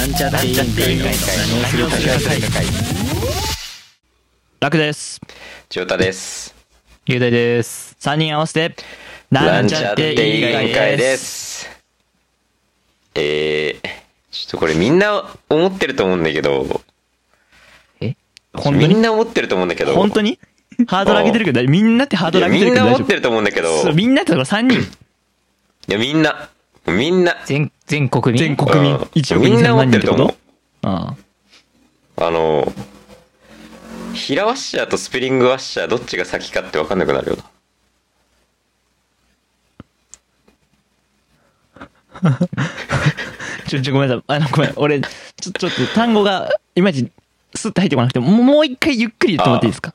なんちゃって委員会の何をするか会楽です。ジョータです。雄大です。3人合わせて、なんちゃって委員会で。ですす。えー、ちょっとこれみんな思ってると思うんだけど、本当に？みんな思ってると思うんだけど、本当に？ハードル上げてるけど、みんなってハードル上げてるけどみんな思ってると思うんだけど、みんなってとこ3人？やみんな、みんな、全、全国民？全国民うん1億みんな2000思万人っててこっると思うと。ああの、平ワッシャーとスプリングワッシャーどっちが先かって分かんなくなるよな。あ ちょ、ちょ、ごめんなさい。あの、ごめん。俺、ちょ、ちょっと単語が、いまいち、スッと入ってこなくて、もうもう一回ゆっくり言ってもらっていいですか？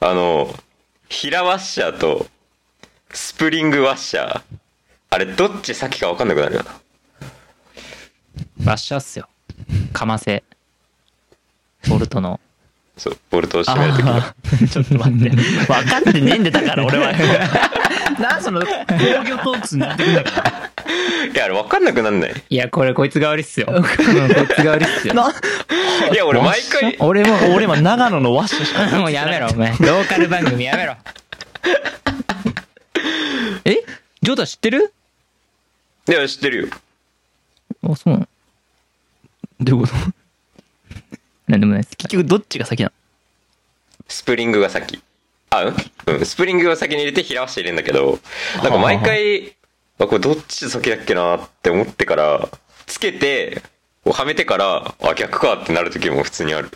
あの、平ワッシャーとスプリングワッシャー、あれどっち先か分かんなくなるよな。バッシャーっすよ。かませ。ボルトの。そう、ボルトを締めるときの。ちょっと待って。分かってねえんで、だから 俺は。なんその、工業トークスになってくんだから。いや、あれ分かんなくなんない？いや、これこいつが悪いっすよ。うんこいつが悪いっすよ。な、いや、俺毎回、俺も、俺今長野のワッシュしか。もうやめろ、お前。ローカル番組やめろ。え？ジョータ知ってる？いや、知ってるよ。あ、そうなの？どういうこと？なんでもないです。結局どっちが先なの？スプリングが先。あ、うん？うん。スプリングが先に入れて平ワッシャー入れるんだけど、なんか毎回、あ、これどっち先だっけなって思ってから、つけて、はめてから、あ、逆かってなる時も普通にある。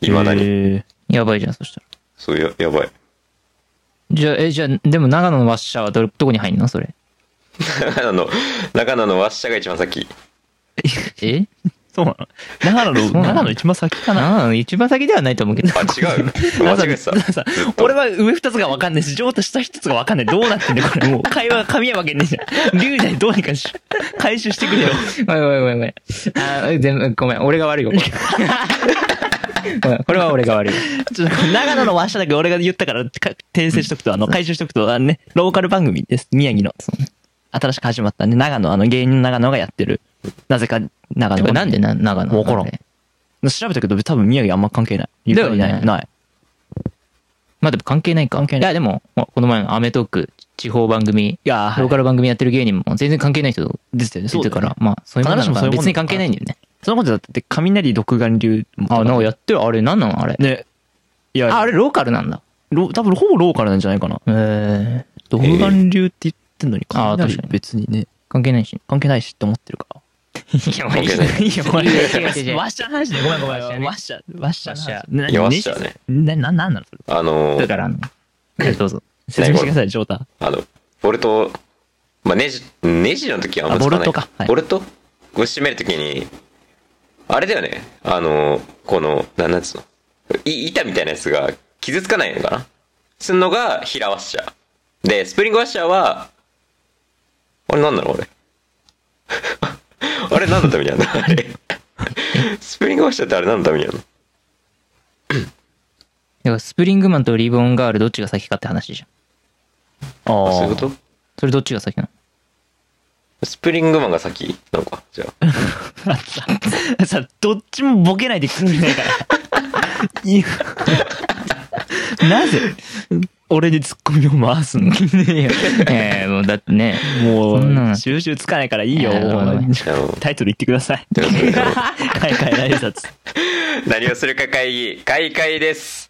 未だに。へーやばいじゃん、そしたら。そうや、やばい。じゃあ、え、じゃあ、でも長野のワッシャーはど、どこに入んの？それ。長野の、長野のワッシャーが一番先。え？そうなの？長野の、長野一番先かな？長野の一番先ではないと思うけど。あ、違う。間違えてた。俺は上二つが分かんないし、上と下一つが分かんない。どうなってんだよ、これ。もう会話が噛み合うわけねえじゃん。龍大どうにかし、回収してくれよ。ごめんごめんごめんごめん。あ全部、ごめん。俺が悪いよ、これ。ごめんこれは俺が悪いよ。ちょっと長野のワッシャーだけ俺が言ったから、か訂正しとくと、あの、回収しとくと、あのね、ローカル番組です。宮城の。新しく始まったね、長野、あの、芸人の長野がやってる。なぜか、長野なんでな長野わからん調べたけど、多分宮城あんま関係ない。だよねない。ない。まあでも関係ないか。関係ないいや、でも、この前のアメトーク、地方番組、いやー、ローカル番組やってる芸人も全然関係ない人ですよね。言ってるから、まあ、そういうもんなのか必ずしも別に関係ないんだよね。そのことだって、雷独眼流。あ、なんかやってるあれ、なんなのあれ？ね。いや、あ、あれローカルなんだ。ロ多分ほぼローカルなんじゃないかな。えー、独眼流って言ってんのに、あー雷確かに別にね、関係ないし。関係ないしって思ってるから。いや、関係ないいや、これ、ワッシャーの話で、ごめんごめん。ワワッシャーねッシャー、ワッシャーの話。ワッシャーね。な、な、なんなのそれ？あのー、だから、あの、え どうぞ。説明してください、ジョータ。あの、ボルト、まあ、ネジ、ネジの時はあんまつかない。あボルトかはいボルト？こう締める時に、あれだよね。あの、この、なんなんつうの？い板みたいなやつが傷つかないのかな？すんのが平ワッシャー。で、スプリングワッシャーは、あれなんだろうあれ。あれ何のためにあるのあれ。スプリングワッシャーってあれ何のためにあるのだからスプリングマンとリボンガールどっちが先かって話じゃん。ああ、そういうこと？それどっちが先なの？スプリングマンが先なのかじゃあ。さ、どっちもボケないでくれないから。なぜ、俺にツッコミを回すの ええもうだってね。もう、収集つかないからいいよ。タイトル言ってください。じゃあそれで海外挨拶。何をするか会議、開会です。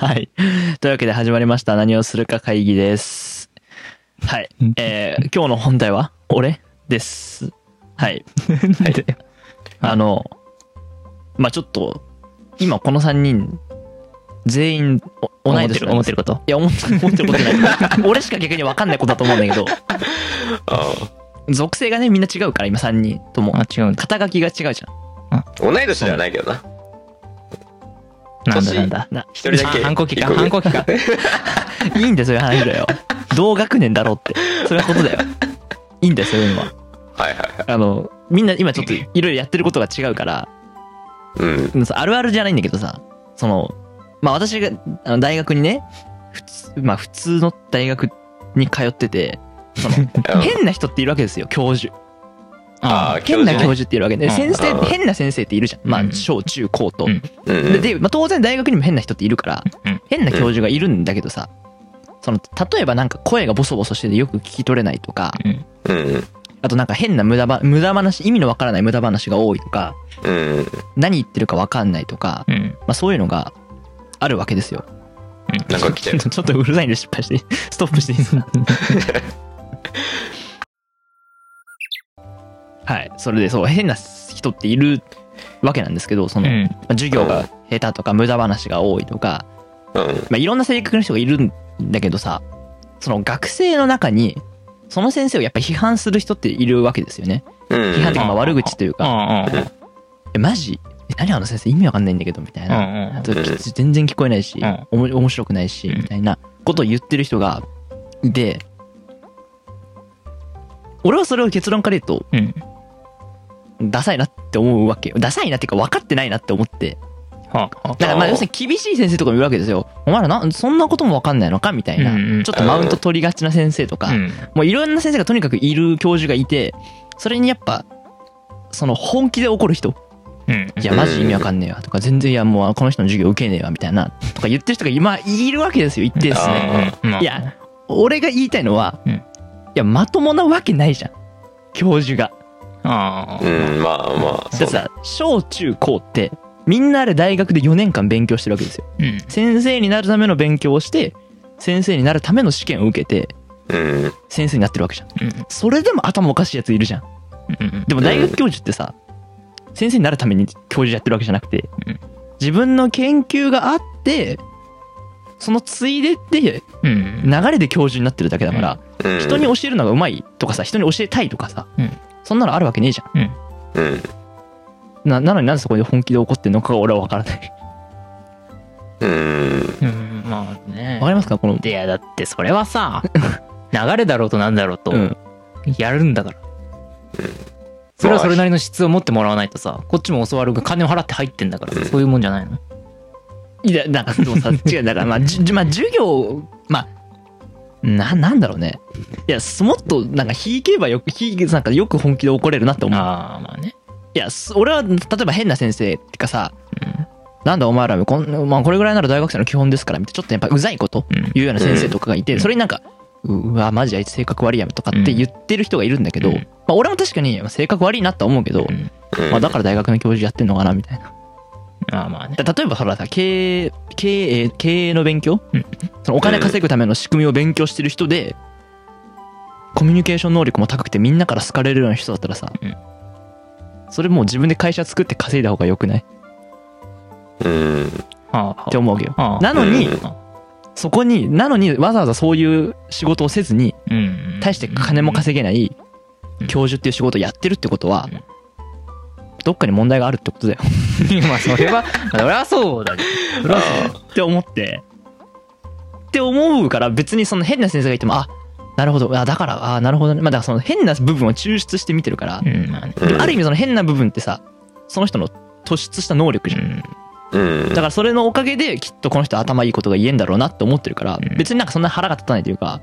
はい。というわけで始まりました。何をするか会議です。はい。えー、今日の本題は？俺？です。はい。あの、まあちょっと、今この3人、全員お同い年思ってること？いや、思ってることない。俺しか逆に分かんないことだと思うんだけど、あ属性がね、みんな違うから、今3人ともあ、。違う。肩書きが違うじあ同い年ではないけどな。なんだなんだ。な一人だけ。あ反抗期か反抗期か。いいんだよ、そういう話だよ。同学年だろうって。そういうことだよ。いいんだよ、そういうのは。はいはいはい。あの、みんな今ちょっといろいろやってることが違うから、うん。うんそうあるあるじゃないんだけどさ、その、まあ私があの大学にね、普通、まあ普通の大学に通ってて、その、変な人っているわけですよ、教授。ああ、変な教授っているわけで、うん先生、うん変な先生っているじゃん。まあうん小中高と。でで、まあ当然大学にも変な人っているから、うん変な教授がいるんだけどさ、その、例えばなんか声がボソボソしててよく聞き取れないとか。あとなんか変な無駄ば、無駄話、意味のわからない無駄話が多いとか、うん。何言ってるかわかんないとか、うん。まあそういうのがあるわけですよ。なんか来てる。ちょっとうるさいんで失敗して、ストップしていいですか？はい。それでそう、変な人っているわけなんですけど、その、うん。まあ授業が下手とか無駄話が多いとか、うん。まあいろんな性格の人がいるんだけどさ、その学生の中に、その先生をやっぱ批判する人っているわけですよね。うん。批判的にまあ悪口というか、あえ、マジ？え何あの先生意味わかんないんだけど、みたいな。全然聞こえないし、うんおも面白くないし、うんみたいなことを言ってる人がいて、俺はそれを結論から言うと、うん。ダサいなって思うわけよ。ダサいなっていうか分かってないなって思って。はあ。だからまあ要するに厳しい先生とかもいるわけですよ。お前らな、そんなことも分かんないのかみたいな。うんうんちょっとマウント取りがちな先生とか、うん。もういろんな先生がとにかくいる教授がいて、それにやっぱ、その本気で怒る人。うん。いや、マジ意味わかんねえわとか、全然いや、もうこの人の授業受けねえわみたいな、とか言ってる人が今いるわけですよ、一定数ね。うん。まあいや、俺が言いたいのは、うんいや、まともなわけないじゃん。教授が。ああ。うん、まあまあ、そうさ、小中高って、みんなあれ大学で4年間勉強してるわけですよ。うん。先生になるための勉強をして、先生になるための試験を受けて、うん。先生になってるわけじゃん。うん。それでも頭おかしいやついるじゃん。うん。でも大学教授ってさ、先生になるために教授やってるわけじゃなくてうん、自分の研究があって、そのついででうん。流れで教授になってるだけだから、うん。人に教えるのがうまいとかさ、人に教えたいとかさうん、そんなのあるわけねえじゃん。うん。な、なのになぜそこで本気で怒ってんのかが俺は分からない。うん。うん。まあねわか。りますか？この、いや、だってそれはさ、流れだろうとなんだろうとう、ん。やるんだから。それはそれなりの質を持ってもらわないとさ、こっちも教わるが金を払って入ってんだから、そういうもんじゃないの？いや、なんか、でもさ、違う、だから、まあ、じまあ、授業、まあ、な、なんだろうね。いや、もっと、なんか、引けばよく、ひなんか、よく本気で怒れるなって思う。ああ、まあね。いや、す俺は、例えば変な先生ってかさ、うんなんだお前らこん、まあ、これぐらいなら大学生の基本ですから、みたいな、ちょっとやっぱうざいことうん言うような先生とかがいて、それになんか、ううわ、マジあいつ性格悪いやめとかって言ってる人がいるんだけど、うんまあ、俺も確かにまあ性格悪いなとは思うけど、うんまあ、だから大学の教授やってんのかな、みたいな。ああ、まあね。だ例えばほらさ、経営、経営、経営の勉強、うんそのお金稼ぐための仕組みを勉強してる人で、コミュニケーション能力も高くてみんなから好かれるような人だったらさ、うんそれもう自分で会社作って稼いだ方が良くない？うん。はあ、って思うわけよ。ああなのに、うんそこに、なのにわざわざそういう仕事をせずに、うん。大して金も稼げないうん教授っていう仕事をやってるってことはうん、どっかに問題があるってことだよ。げ まあ、それは、それはそうだけど。それはそうって思って、って思うから別にその変な先生がいても、あ、なるほど、あ、だから、あ、なるほどね。まあだからその変な部分を抽出して見てるから、うん、まあね。ある意味その変な部分ってさ、その人の突出した能力じゃん。うん。うん。だからそれのおかげできっとこの人頭いいことが言えんだろうなって思ってるからうん、別になんかそんな腹が立たないというか、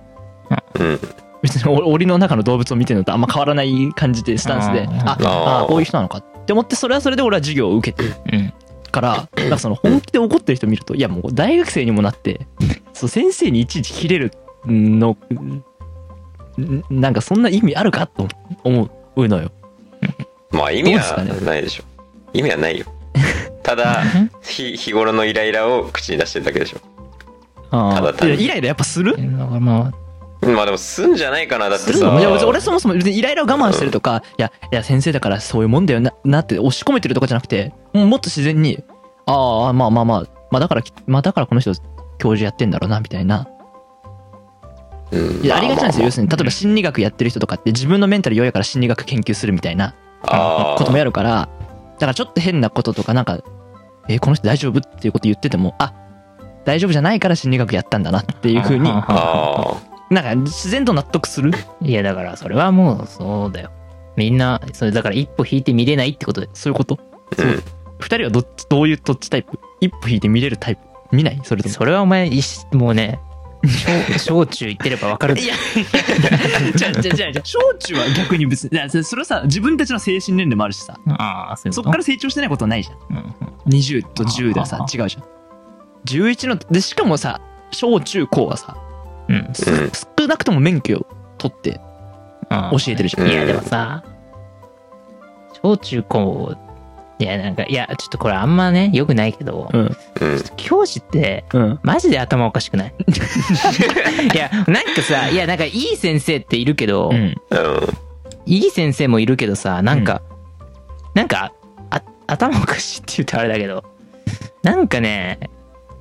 うん。別にお檻の中の動物を見てるのとあんま変わらない感じでスタンスで、ああ、こういう人なのかって思って、それはそれで俺は授業を受けてるうん。から、なんかその本気で怒ってる人見ると、いやもう大学生にもなって、そう先生にいちいち切れるの、んなんかそんな意味あるかと思うのよ。まあ意味はないでしょ。意味はないよ。ただ、日日頃のイライラを口に出してるだけでしょ。あただイライラやっぱする？だからままあでもすんじゃないかな、だってさ。いや俺そもそも別にイライラを我慢してるとか、いや、いや先生だからそういうもんだよな、なって押し込めてるとかじゃなくて、もうもっと自然に、ああ、まあまあまあ、まあだから、まあだからこの人教授やってんだろうな、みたいな。うん。いやありがちなんですよ。要するに、例えうんば心理学やってる人とかって自分のメンタル弱いから心理学研究するみたいなこともやるから、だからちょっと変なこととかなんか、えーこの人大丈夫っていうこと言ってても、あ、大丈夫じゃないから心理学やったんだなっていうふうに、なんか自然と納得する？あいやだからそれはもうそうだよみんなそれだから一歩引いて見れないってことでそういうこと？あ。うん。二人はどっち、どういうどっちタイプ？一歩引いて見れるタイプ？見ない？それとも？それはお前いしもうね小 小中言ってればわかるいや、じゃあ、じゃあ、じゃあ、じゃあ小中は逆に別に、いやそそれはさ、自分たちの精神年齢もあるしさ、ああそういうそこと？っから成長してないことはないじゃん。うんうん20と10ではさ、違うじゃん。11の、で、しかもさ、小中高はさ、うんうん。少なくとも免許を取って教えてるじゃん。うんいやでもさ小中高いやなんかいやちょっとこれあんまねよくないけどうん。うん。教師ってうん。マジで頭おかしくない？いやなんかさいやなんかいい先生っているけど、うん。うん。いい先生もいるけどさなんか、なんかあ頭おかしいって言うとあれだけどなんかね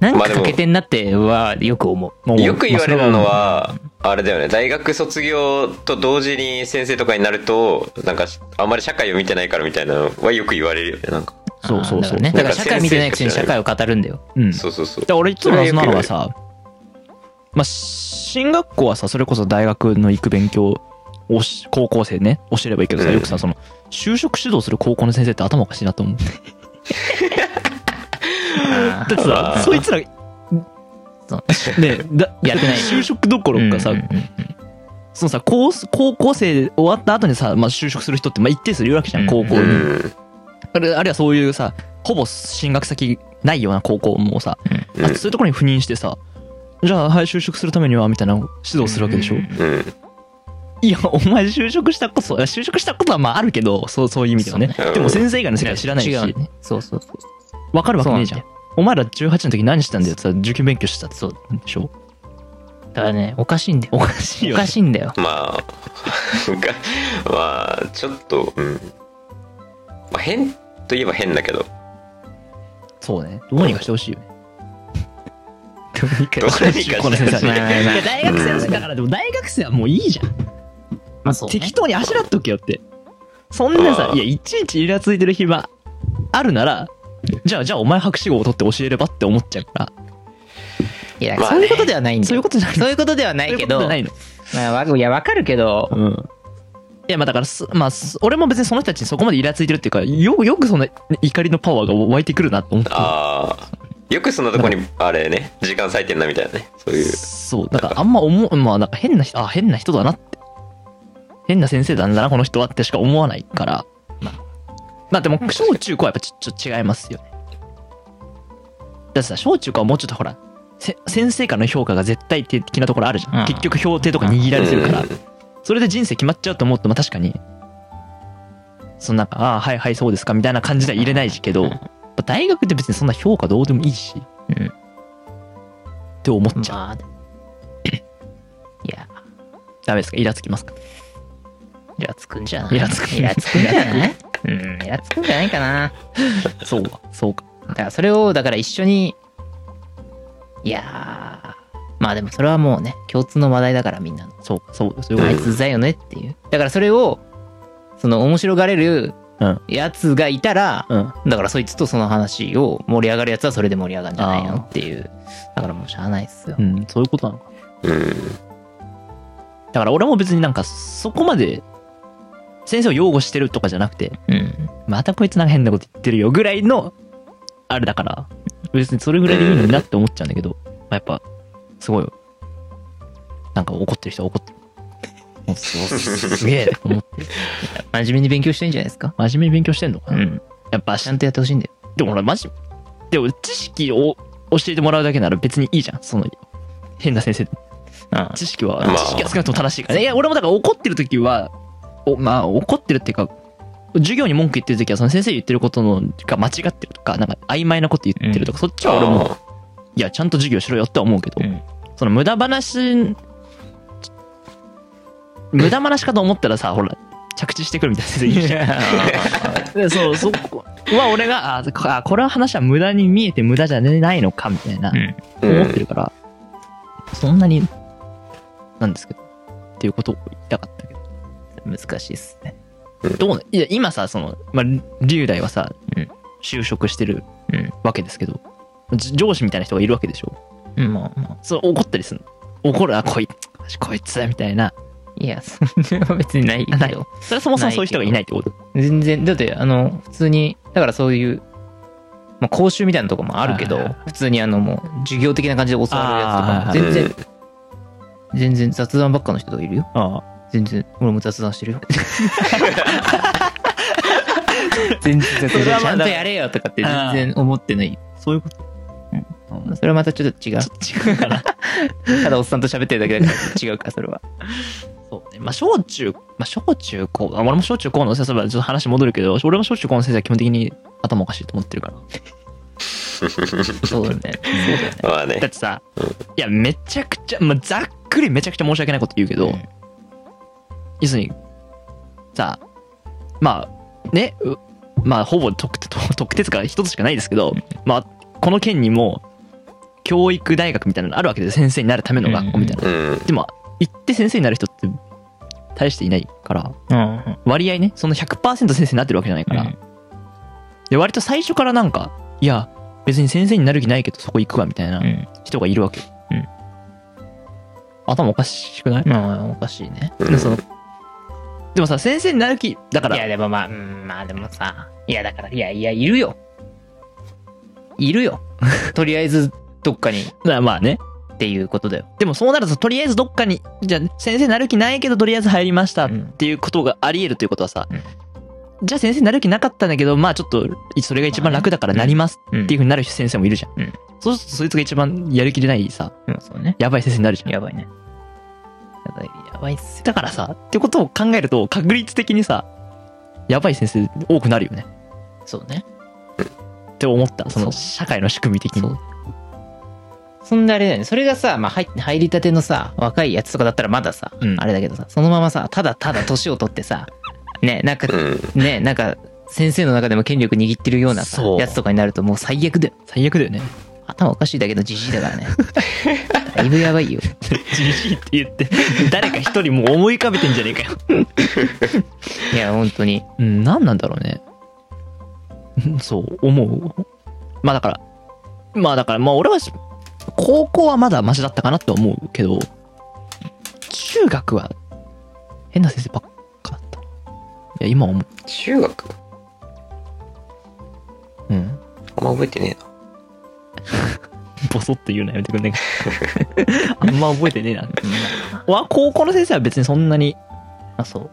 なんかまあでも欠けてんなってはよく思う、よく言われるのは、あれだよね、大学卒業と同時に先生とかになると、なんか、あんまり社会を見てないからみたいなのはよく言われるよね、なんか。そうそうそう。だからね。だからなんか社会見てないくせに社会を語るんだよ。うん。そうそうそう。で。俺いつも謎なのはさ、まあ、進学校はさ、それこそ大学の行く勉強をし、高校生ね、教えればいいけどさ、うん。よくさ、その、就職指導する高校の先生って頭おかしいなと思う。あだってさそいつら、ね、だやってない就職どころかさ、そのさ、高高校生終わった後にさ、まあ、就職する人って、まあ、一定数いるわけじゃん、高校に。ん。あるいはそういうさ、ほぼ進学先ないような高校もさ、うんあそういうところに赴任してさ、じゃあ、はい、就職するためには、みたいな指導するわけでしょ？うんうん。いや、お前就職したこと、就職したことはまああるけど、そう、そういう意味ではね。でも先生以外の世界知らないし、違うねそうそうそうわかるわけねえじゃん。お前ら18の時何してたんだよ？ってさ、受験勉強してたってそうでしょ？だからねおかしいんだよおかしいおよ、ね。かしいんだよまあ、まあ、ちょっと、うん。まあ、変といえば変だけど。そうね。どうにかしてほしいよね。どうにかどうにかしてこの先生はねまあまあいや大学生だから、でも大学生はもういいじゃん。まあそうね適当にあしらっとけよって。そんなさいや、いちいちイラついてる暇あるなら、じゃあ、じゃあお前博士号を取って教えればって思っちゃうから。いやそういうことではないんだよそういうことじゃないそういうことではないけどそういうことじゃないの。まあわいやわかるけどうん。いや、まあだからす、まあ、す俺も別にその人たちにそこまでイラついてるっていうか、よく、よくそんな怒りのパワーが湧いてくるなと思って。ああ。よくそんなとこに、あれね、時間割いてんなみたいなね。そういう。そう。だからあんま思う、まあなんか変な人、あ、変な人だなって。変な先生なんだな、この人はってしか思わないから。まあ。まあでも、小中高はやっぱちょっと違いますよね。だってさ、小中高はもうちょっとほら、せ先生からの評価が絶対的なところあるじゃん。うん。結局評定とか握られてるから。うん。それで人生決まっちゃうと思うと、まあ確かに、そのなんか、ああ、はいはい、そうですか、みたいな感じでは入れないしけど、大学って別にそんな評価どうでもいいし、うん。って思っちゃう。まあいや。ダメですか？イラつきますか？イラつくんじゃない？イラつく。イラつくんじゃない？うんイラつくんじゃないかな そうか、そうか。だからそれをだから一緒にいやーまあでもそれはもうね共通の話題だからみんなのそうか、そうそうあこいつだよねっていうだからそれをその面白がれるうんやつがいたら、と。うん。だからそいつとその話を盛り上がるやつはそれで盛り上がるんじゃないのっていうだからもうしゃあないっすよ、うん、そういうことなのか。うん。だから俺も別になんかそこまで先生を擁護してるとかじゃなくて、うん。またこいつなんか変なこと言ってるよぐらいの、あれだから、別にそれぐらいでいいのになって思っちゃうんだけど、まあ、やっぱ、すごい、なんか怒ってる人は怒ってる。もうすげえと思ってる。真面目に勉強してんじゃないですか？真面目に勉強してんのかな、うん。やっぱちゃんとやってほしいんだよ。でも俺マジ、でも知識を教えてもらうだけなら別にいいじゃん。その、変な先生あ。知識は、まあ。知識は少なくとも正しいからね。いや、俺もだから怒ってる時は、おまあ怒ってるっていうか、授業に文句言ってる時はその先生言ってることのが間違ってるとか、なんか曖昧なこと言ってるとか、そっちは俺もいや、ちゃんと授業しろよって思うけど、うんその無駄話、無駄話かと思ったらさ、ほら、着地してくるみたいな先生いるじゃん。でそう、そこは俺が、あ、あこれは話は無駄に見えて無駄じゃないのかみたいな、うん。思ってるから、そんなに、なんですけど、っていうことを言いたかったけど。難しいっすね。どういや、今さ、その、まあ、龍大はさ、うん就職してるうん。わけですけど、じ上司みたいな人がいるわけでしょ？うん、まあまあ。そう、怒ったりするの？怒る、あ、こいつ、こいつ、みたいな。いや、そんな別にないけど。それはそもそもそういう人がいないってこと？全然、だって、あの、普通に、だからそういう、まあ、講習みたいなとこもあるけど普通にあの、もう、授業的な感じで教わるやつとかも、全然、全然雑談ばっかの人がいるよ。あ全然、俺も雑談してるよ。全然雑談ちゃんとやれよとかって全然思ってない。そういうことそれはまたちょっと違う。違うかな。ただおっさんと喋ってるだけだから違うか、それは。そうね。まあ、小中、まあ、小中高、あ俺も小中高の先生はちょっと話戻るけど、俺も小中高の先生は基本的に頭おかしいと思ってるから。そうだよね。そうだよね。まあねだっ。てさ、いや、めちゃくちゃ、まあ、ざっくりめちゃくちゃ申し訳ないこと言うけど、うん要するに、さ、まあ、ね、うまあ、ほぼ特 特特鉄が一つしかないですけど、まあ、この県にも、教育大学みたいなのあるわけで先生になるための学校みたいな。うん。でも、行って先生になる人って、大していないから、うん。割合ね、その100%先生になってるわけじゃないから、うんで、割と最初からなんか、いや、別に先生になる気ないけどそこ行くわみたいなうん。人がいるわけ。うん頭おかしくない、まあ、おかしいね。でそのでもさ、先生になる気、だから、いや、でもまあ、うん、まあでもさ、いや、だから、いや、いや、いるよ。いるよ。とりあえず、どっかにだからまあね。っていうことだよ。でもそうなると、とりあえずどっかに、じゃあ先生になる気ないけど、とりあえず入りましたっうんていうことがあり得るということはさ、うんじゃあ先生になる気なかったんだけど、まあちょっと、それが一番楽だからなりますうんっていうふうになる先生もいるじゃん。うんそうするとそいつが一番やる気でないさ、うん、そうね。やばい先生になるじゃん。やばいね。やばい、っすよ。だからさ、ってことを考えると、確率的にさ、やばい先生多くなるよね。そうね。って思った。その社会の仕組み的に。そんなあれだよね。それがさ、まあ入、入りたてのさ、若いやつとかだったらまださ、うんあれだけどさ、そのままさ、ただただ年を取ってさ、ね、なんか、うん。ね、なんか、先生の中でも権力握ってるようなやつとかになるともう最悪だよ。最悪だよね。頭おかしいだけどじじいだからね。だいぶやばいよ。じじいって言って、誰か一人もう思い浮かべてんじゃねえかよ。いや、本当に。うん、何なんだろうね。うんそう、思う。まあだから、まあだから、まあ俺は、高校はまだマシだったかなって思うけど、中学は変な先生ばっかだったな。いや、今思う。中学？うん。あんま覚えてねえな。ボソって言うのやめてくんねえか。あんま覚えてねえな。わ、高校の先生は別にそんなに、あ、そう。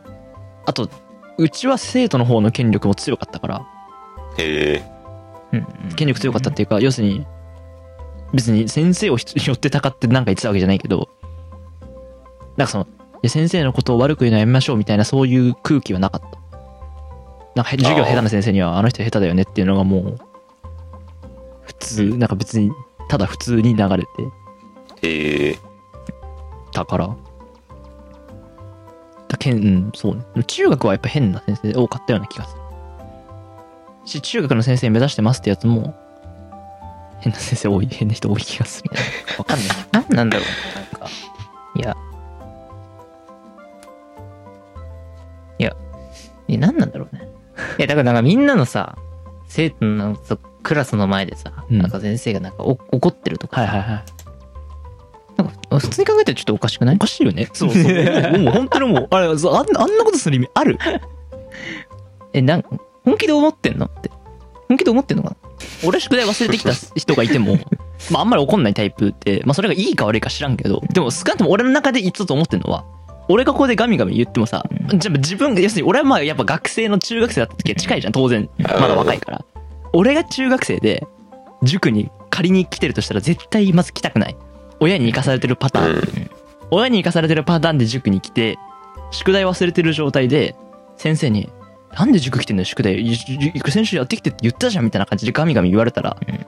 あと、うちは生徒の方の権力も強かったから、へえ。うんうん権力強かったっていうか、要するに、別に先生をひ寄ってたかってなんか言ってたわけじゃないけど、なんかその、いや先生のことを悪く言うのはやめましょうみたいなそういう空気はなかった。なんかへ授業下手な先生にはあの人下手だよねっていうのがもう、普通、なんか別に、ただ普通に流れてへえ。たから。だけん、うん、そうね。中学はやっぱ変な先生多かったような気がする。し、中学の先生目指してますってやつも、変な先生多い、変な人多い気がする。わかんない。なんなんだろうねなんか。いや。いや。いや、なんなんだろうね。いや、だからなんかみんなのさ、生徒のそクラスの前でさ、うんなんか先生がなんかお怒ってるとかさ、はいはいはい。なんか普通に考えたらちょっとおかしくない？おかしいよね。そうそう。もう本当にもう、あれ、そうあんあんなことする意味ある？え、なん本気で思ってんの？って。本気で思ってんのかな？俺宿題忘れてきた 人がいても、まああんまり怒んないタイプって、まあそれがいいか悪いか知らんけど、でも少なくとも俺の中で一つ思ってるのは、俺がここでガミガミ言ってもさ、じゃあ自分が、要するに俺はまあやっぱ学生の中学生だった時は近いじゃん、当然。まだ若いから。俺が中学生で、塾に仮に来てるとしたら絶対まず来たくない。親に行かされてるパターン。うん。親に行かされてるパターンで塾に来て、宿題忘れてる状態で、先生に、なんで塾来てんの宿題、いい先週やってきてって言ったじゃんみたいな感じでガミガミ言われたら、うん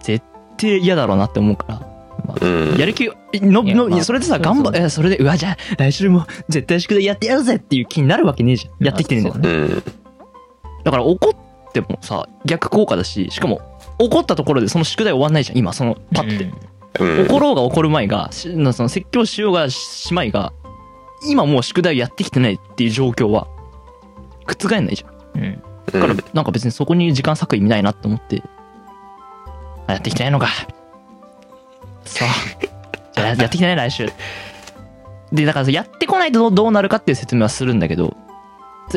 絶対嫌だろうなって思うから。うん。やる気の、の、それでさ、頑張そうえ、それで、うわ、じゃあ、来週も絶対宿題やってやるぜっていう気になるわけねえじゃん。やってきてるんだよね。うん。だから怒ってもさ、逆効果だし、しかも、怒ったところでその宿題終わんないじゃん、今、その、パッて。うん。怒ろうが怒る前が、しその説教しようがしまいが、今もう宿題やってきてないっていう状況は、覆んないじゃん。うん。だから、なんか別にそこに時間割く意味ないなって思って、あやってきてないのか。そう。じゃあややってきてない来週。で、だからやってこないとどうどうなるかっていう説明はするんだけど、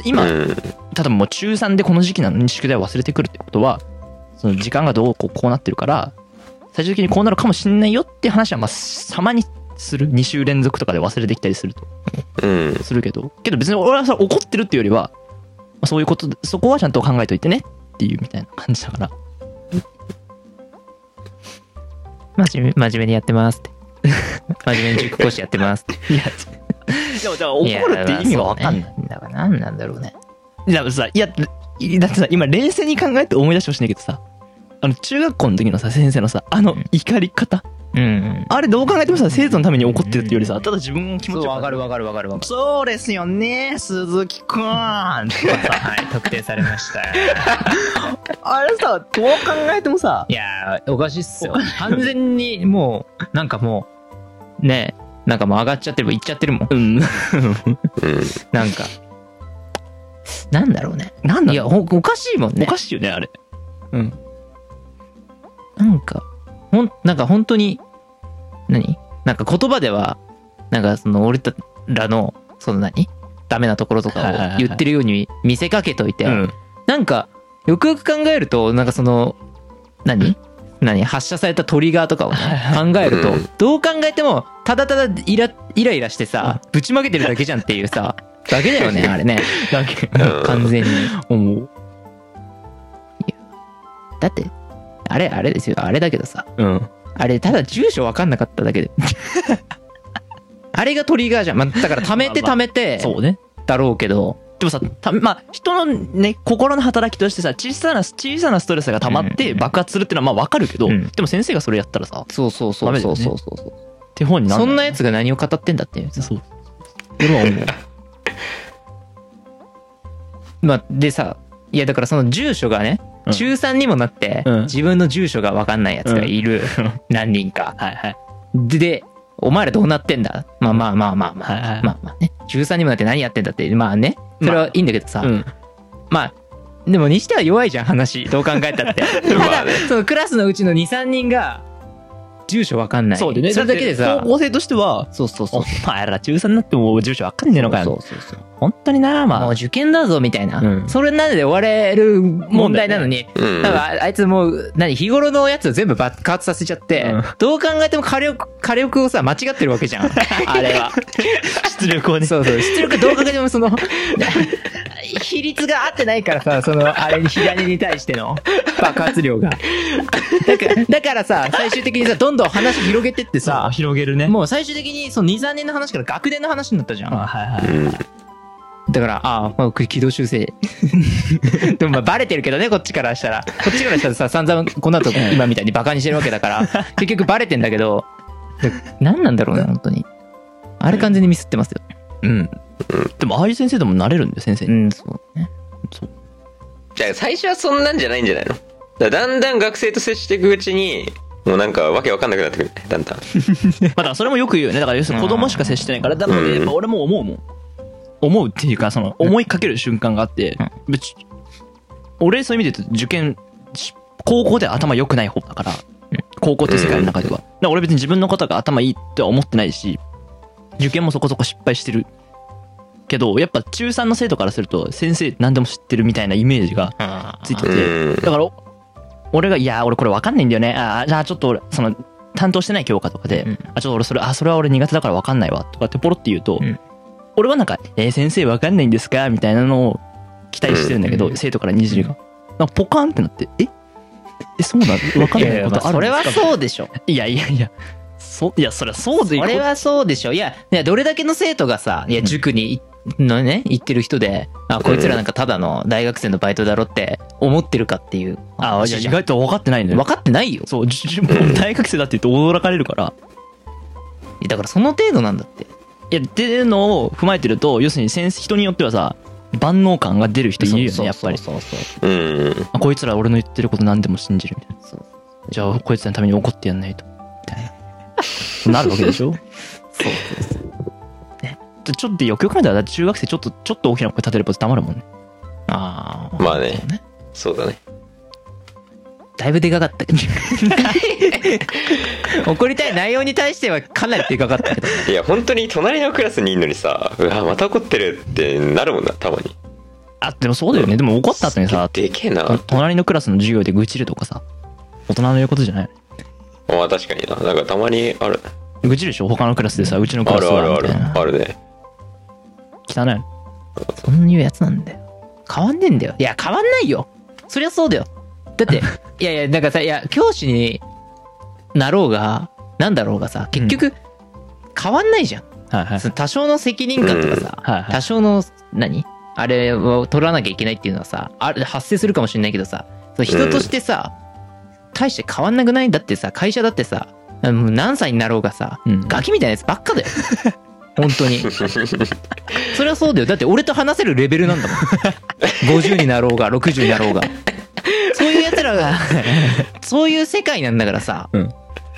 今、うん。例えばもう中3でこの時期なのに宿題を忘れてくるってことは、その時間がどうこうこうなってるから、最終的にこうなるかもしんないよって話は、まあ、たまにする。2週連続とかで忘れてきたりすると。うん。するけど、けど別に俺はさ、怒ってるっていうよりは、まあそういうことで、そこはちゃんと考えといてねっていうみたいな感じだから。真面目、真面目にやってますって。真面目に塾講師やってますって。いや、でも、だから怒るって意味がわかんない。だから何なんだろうね。いや、さ、いや、だってさ、今冷静に考えて思い出してほしいんだけどさ、あの、中学校の時のさ、先生のさ、あの怒り方。うんうん。あれどう考えてもさ、生徒のために怒ってるっていうよりさ、ただ自分の気持ちをわかるわかるわかるわかる。そうですよね、鈴木くん。あ はい、特定されました。れさ、どう考えてもさい、やー、おかしいっすよ。完全にもう、なんかもう、ねえ、なんかもう上がっちゃってる、いっちゃってるもん。うん。うん。なんか。なんだろうね。なんだ？いや、ほおかしいもんね。おかしいよね、あれ。うん。なんか、ほん、なんか本当に、何？なんか言葉では、なんかその俺たらの、その何？ダメなところとかはいはいはいはいを言ってるように見せかけといて、うん。なんか、よくよく考えると、なんかその、何？何発射されたトリガーとかをね、考えるとうん、どう考えても、ただただイラ、イライラしてさ、ぶちまけてるだけじゃんっていうさ、だけだよね、あれね。だけうん完全に。思う。だって、あれ、あれですよ、あれだけどさ、うん。あれ、ただ住所分かんなかっただけで。あれがトリガーじゃん。まあ、だから貯めて貯めて、そうね。だろうけど、でもさ、たまあ、人のね、心の働きとしてさ、小さな、小さなストレスが溜まってうん爆発するっていうのはまあわかるけど、うんでも先生がそれやったらさ、そうそうそうそうそうそうそう。手本になるそんなやつが何を語ってんだっていう。そう。俺は思う。まあ、でさ、いやだからその住所がね、うん中3にもなって、うん自分の住所が分かんないやつがいる、何人か。はいはい。で、で、お前らどうなってんだ？まあまあまあまあまあ、まあまあね。中3にもなって何やってんだって、まあね。それはいいんだけどさ、うん。まあ、でもにしては弱いじゃん、話。どう考えたって。ただそのクラスのうちの2、3人が、住所わかんない。そうでね。それだけでさ高、校生としては、そうそうそう。お前ら中3になっても住所わかんねえのかよ。そうそうそう。本当にな、まあ。もう受験だぞ、みたいな。うんそれなんで終われる問題なのに、うん。だからあいつもう、何、日頃のやつを全部爆発させちゃって、うんどう考えても火力、火力をさ、間違ってるわけじゃん。あれは。出力をね。そうそう。出力どう考えてもその、比率が合ってないからさ、その、あれに、左に対しての爆発量が。だから、だからさ、最終的にさ、どんどん話広げてってさ広げるね。もう最終的にその2、3年の話から学年の話になったじゃん。あはいはい。うん。だから、ああ、まあ、軌道修正。でもまあバレてるけどね、こっちからしたら。こっちからしたらさ、散々この後今みたいにバカにしてるわけだから、結局バレてんだけど、で何なんだろうね、本当に。あれ完全にミスってますよ。うん。でも、ああいう先生でもなれるんだよ、先生に。うん、そうね。じゃあ最初はそんなんじゃないんじゃないの？だだんだん学生と接していくうちに、もうなんかわけわかんなくなってくるね、だんだん。まあ、だそれもよく言うよね。だから要するに子供しか接してないから、だからね、やっぱ俺も思うもん。思うっていうか、その、思いかける瞬間があってうん、俺そういう意味で言うと受験し、高校では頭良くない方だから、高校って世界の中では。だから俺別に自分のことが頭いいっては思ってないし、受験もそこそこ失敗してる。けど、やっぱ中3の生徒からすると、先生何でも知ってるみたいなイメージがついてて、うん。だから、俺が、いや、俺これ分かんないんだよね。あーじゃあちょっと俺、その、担当してない教科とかで、うんあ、ちょっと俺それ、あ、それは俺苦手だから分かんないわ、とかってポロって言うと、うん俺はなんか、えー先生分かんないんですか？みたいなのを期待してるんだけど、うん生徒からにじりが。なんかポカンってなって、え？え、そうなの？分かんないことあるんそれはですかそうでしょ。いやいやいや、そ、いや、そりゃそうでいこそれはそうでしょ。いや、いや、どれだけの生徒がさ、いや、塾に行っのね、言ってる人で、あ、こいつらなんかただの大学生のバイトだろって思ってるかっていう。あ、いや意外と分かってないんだよ。分かってないよ。そう、じもう大学生だって言うと驚かれるから。だからその程度なんだって。いや、っていうのを踏まえてると、要するに先生、人によってはさ、万能感が出る人いるよね、やっぱり。そうそうそううん。あこいつら俺の言ってること何でも信じるみたいな。そう。じゃあ、こいつらのために怒ってやんないと。みたいな。なるわけでしょ？ね。ちょっとよくよく考えたら、中学生ちょっと、ちょっと大きな声立てれば黙るもんね。ああ。まあね。そうだね。だいぶでかかったけど。怒りたい内容に対してはかなりでかかったけど。いや、本当に隣のクラスにいるのにさ、うわ、また怒ってるってなるもんな、たまに。あ、でもそうだよね。でも怒った後にさ、でけえな。と隣のクラスの授業で愚痴るとかさ、大人の言うことじゃない？まあ確かにな。なんかたまにある。愚痴るでしょ？他のクラスでさ、うちのクラスあるあるある。あるね。汚いの。そんなやつなんだよ。変わんねえんだよ。いや、変わんないよ。そりゃそうだよ。だって、いやいや、なんかさ、いや、教師になろうが、なんだろうがさ、結局、変わんないじゃん。はいはいそ。の多少の責任感とかさ、はいはい多少の、何？あれを取らなきゃいけないっていうのはさ、あれ発生するかもしれないけどさ、その人としてさ、大して変わんなくない？んだってさ、会社だってさ、もう何歳になろうがさ、うんガキみたいなやつばっかだよ。本当に。それはそうだよ。だって俺と話せるレベルなんだもん。50になろうが、60になろうが。そういう奴らが、そういう世界なんだからさ、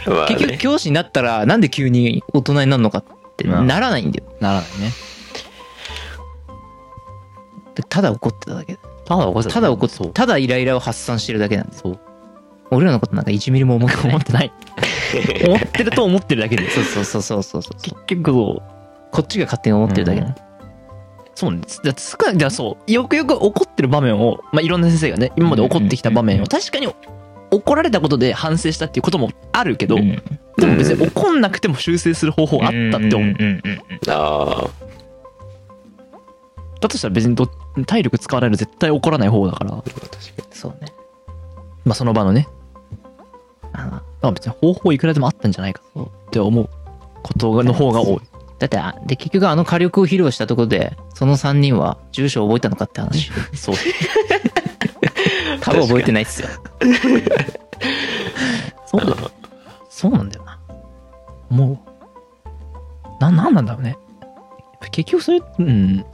まあ結局ね。教師になったらなんで急に大人になるのかってまあならないんだよ。ならないね。ただ怒ってただけただ怒ってただ怒って。ただイライラを発散してるだけなんですそう。俺らのことなんか1ミリも思ってない思ってない。思ってると思ってるだけで。そうそうそうそうそうそう結局そう。こっちが勝手に思ってるだけなんだそうなんです。だって少ない、じゃあそう、よくよく怒ってる場面を、まあ、いろんな先生がね、今まで怒ってきた場面を、確かに怒られたことで反省したっていうこともあるけど、うんでも別に怒んなくても修正する方法あったって思う。んんうんうん。あだとしたら別にど体力使わないの絶対怒らない方だから、まそうね。あその場のね、あのまあ別に方法いくらでもあったんじゃないかって思うことの方が多い。だってあで結局あの火力を披露したところでその3人は住所を覚えたのかって話 そう。多分覚えてないっすよ そうだよ。そうなんだよな。もう、な、なんなんだろうね。結局それ、うん。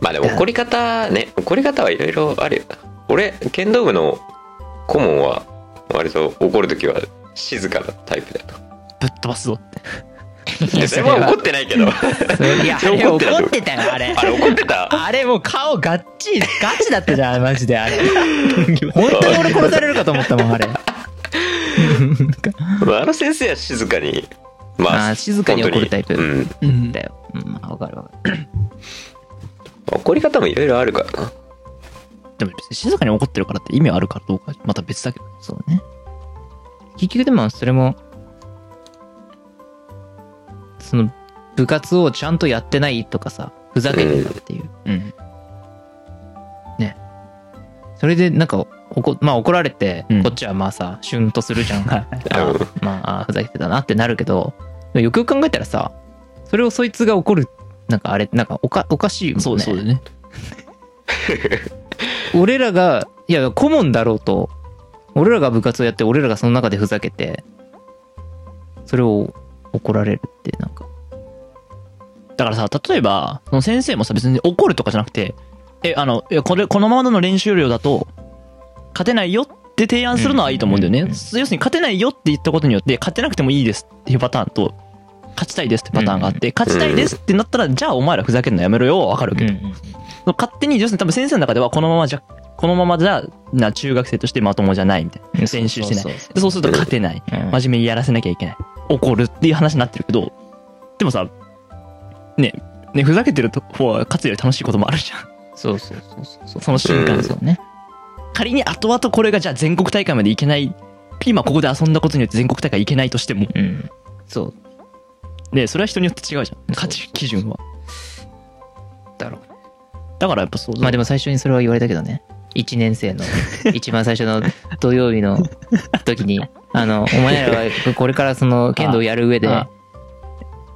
まあでも怒り方ね、怒り方はいろいろあるよな。俺、剣道部の顧問は、割と怒るときは静かなタイプだと。ぶっ飛ばすぞって。いやそれは怒ってないけど。いやあそれれ怒怒ってたよあれ。あれ怒ってた？あれもう顔ガッチガチだったじゃんマジであれ。本当に俺殺されるかと思ったもんあれ。ま ああの先生は静かに、まあ、静かに怒るタイプ。うん。うんだよわかるわかる。怒り方もいろいろあるからな。でも別に静かに怒ってるからって意味あるからどうかまた別だけど。そうね。結局でもそれもその部活をちゃんとやってないとかさふざけてたっていう、うん。それでなんか怒,、まあ、怒られて、うん。こっちはまあさシュンとするじゃん、はい。あうんまああふざけてたなってなるけどよくよく考えたらさそれをそいつが怒るなんかあれなんかおかおかしいもんね。そうそうだよね。俺らがいや顧問だろうと俺らが部活をやって俺らがその中でふざけてそれを怒られるってなんかだからさ、例えば、その先生もさ、別に怒るとかじゃなくて、え、あの、いや、これ、このままの練習量だと、勝てないよって提案するのはいいと思うんだよね。要するに、勝てないよって言ったことによって、勝てなくてもいいですっていうパターンと、勝ちたいですってパターンがあって、勝ちたいですってなったら、じゃあお前らふざけるのやめろよはわかるけど、勝手に、要するに多分先生の中では、このままじゃ、このままじゃ、な、中学生としてまともじゃないみたいな。練習してない。そうすると勝てない。うん真面目にやらせなきゃいけない。怒るっていう話になってるけど、でもさ、ね、ね、ふざけてる方は勝つより楽しいこともあるじゃん。そうそうそうそうそうその瞬間、うんそうね仮に後々これがじゃあ全国大会までいけない、今ここで遊んだことによって全国大会いけないとしても、うんそうね、それは人によって違うじゃん。価値基準は。だろうだからやっぱそう。まあでも最初にそれは言われたけどね1年生の一番最初の土曜日の時にあのお前らはこれからその剣道をやる上であ。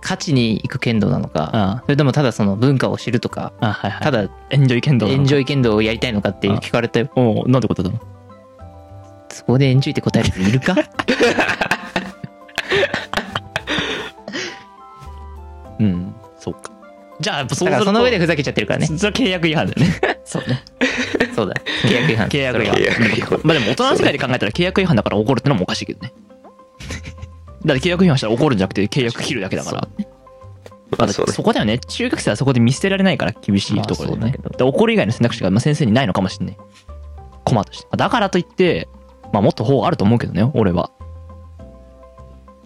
勝ちに行く剣道なのかあ。それともただその文化を知るとかあはいはい。ただエンジョイ剣道エンジョイイ剣道をやりたいのかって聞かれたよおおなんてことだ？のそこでエンジョイって答える人いるか？うん。そうか。じゃあその上でふざけちゃってるからね。それは契約違反だよね。そうねそうだ契約違反契約違反まあでも大人の世界で考えたら契約違反だから怒るってのもおかしいけどね だって契約違反したら怒るんじゃなくて契約切るだけだからまあ、そこだよね。中学生はそこで見捨てられないから厳しいところだけど。まあそうで怒る以外の選択肢が、まあ、先生にないのかもしれない。コマとして。だからといって、まあもっと方あると思うけどね、俺は。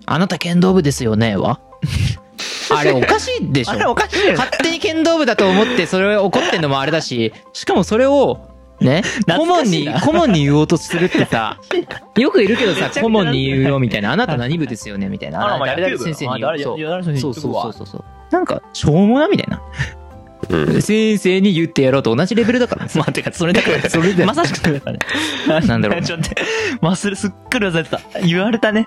あなた剣道部ですよねは？あれおかしいでしょあれおかしい。勝手に剣道部だと思ってそれを怒ってんのもあれだししかもそれをね？顧問に顧問に言おうとするってさ。よくいるけどさ顧問に言うよみたいな。あなた何部ですよねみたいな。あ誰々先生に言う。あ誰そう。そうそうそうそうなんかしょうもなみたいな。うん。先生に言ってやろうと同じレベルだから。ね まあ、てか、それだから、それで。まさしくそれだからね。なんだろうね。ちょっと待って、忘れ、すっかり忘れてた。言われたね。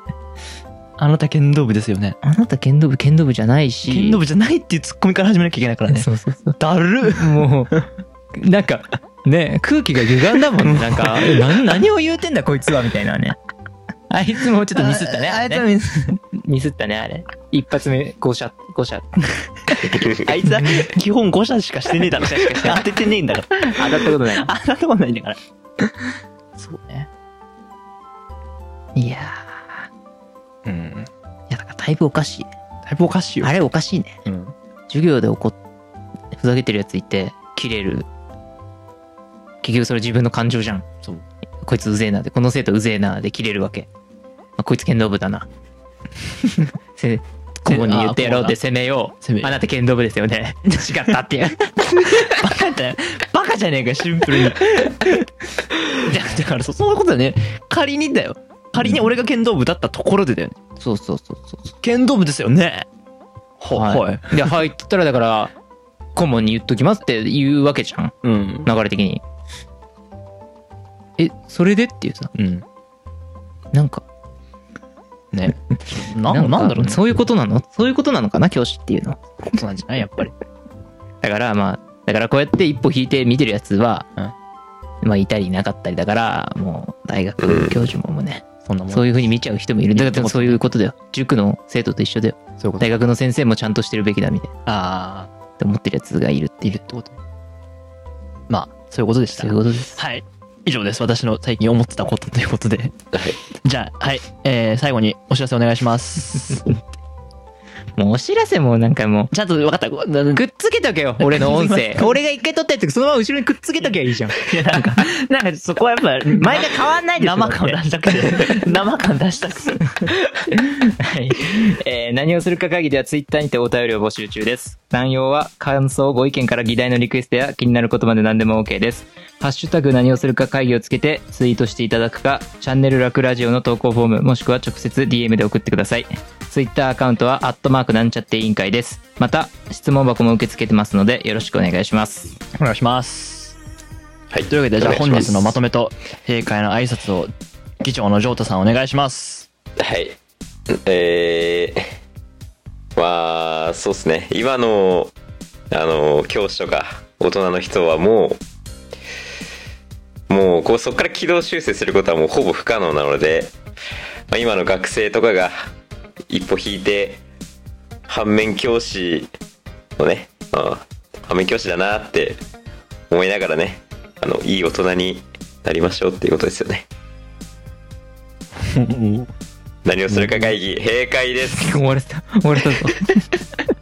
あなた剣道部ですよね。あなた剣道部剣道部じゃないし。剣道部じゃないっていうツッコミから始めなきゃいけないからね。そうそうそう。だるもう、なんか、ね、空気が歪んだもんね。なんか、え何何を言うてんだこいつは、みたいなね。あいつもちょっとミスったね。あいつはねミス。ミスったね、あれ。一発目、5射、5射。あいつは基本5社しかしてねえだろ。当ててねえんだから。当たったことない。あんなとこないんだから。そうね。いやうん。ー、いや、だからだいぶおかしい。だいぶおかしいよ。あれおかしいね。うん。授業で怒っ、ふざけてるやついて、切れる。結局それ自分の感情じゃん。そう。こいつうぜえなで、この生徒うぜえなで切れるわけ。まあ、こいつ剣道部だな。せ顧問に言ってやろうって攻めよう。攻めようあなた剣道部ですよね。違ったっていう。バカだよ。バカじゃねえかよ、シンプルに。だだからそ、そういうことだよね。仮にだよ。仮に俺が剣道部だったところでだよね。そうそうそうそう。剣道部ですよね。ははい。で、はいって言ったら、だから、顧問に言っときますって言うわけじゃん。うん。流れ的に。え、それでっていうさ、うん。なんか、ね。な、かなんだろうね。そういうことなの？そういうことなのかな？教師っていうの？は。ことなんじゃない？やっぱり。だからまあ、だからこうやって一歩引いて見てるやつは、まあいたりいなかったりだから、もう大学教授ももうね、そんなもん。そういう風に見ちゃう人もいる。だからそういうことだよ。塾の生徒と一緒だよ。そういうこと。大学の先生もちゃんとしてるべきだみたいな。あって思ってるやつがいるっていう。ってこと。まあ、そういうことでした。そういうことです。はい。以上です。私の最近思ってたことということで。はい。じゃあ、はい。えー、最後にお知らせお願いします。もうお知らせもなんかもちゃんと分かった。くっつけとけよ、俺の音声。俺が一回撮ったやつそのまま後ろにくっつけとけばいいじゃん。いや、なんか、なんかそこはやっぱ、毎回変わんないで生感出したくて。生感出したくて。はい。えー何をするか会議ではツイッターにてお便りを募集中です。内容は感想、ご意見から議題のリクエストや気になることまで何でも OK です。ハッシュタグ何をするか会議をつけてツイートしていただくか、チャンネル楽ラジオの投稿フォーム、もしくは直接 DM で送ってください。ツイッターアカウントは、アットマークなんちゃって委員会です。また、質問箱も受け付けてますので、よろしくお願いします。お願いします。はい。というわけで、じゃあ本日のまとめと閉会の挨拶を、議長のジョータさんお願いします。はい。えー、まあ、そうですね。今の、あの、教師とか大人の人はもう、もう、こう、そこから軌道修正することはもうほぼ不可能なので、まあ、今の学生とかが一歩引いて、反面教師のね、あ反面教師だなって思いながらね、あの、いい大人になりましょうっていうことですよね。何をするか会議、閉会です。終われた。終われたぞ。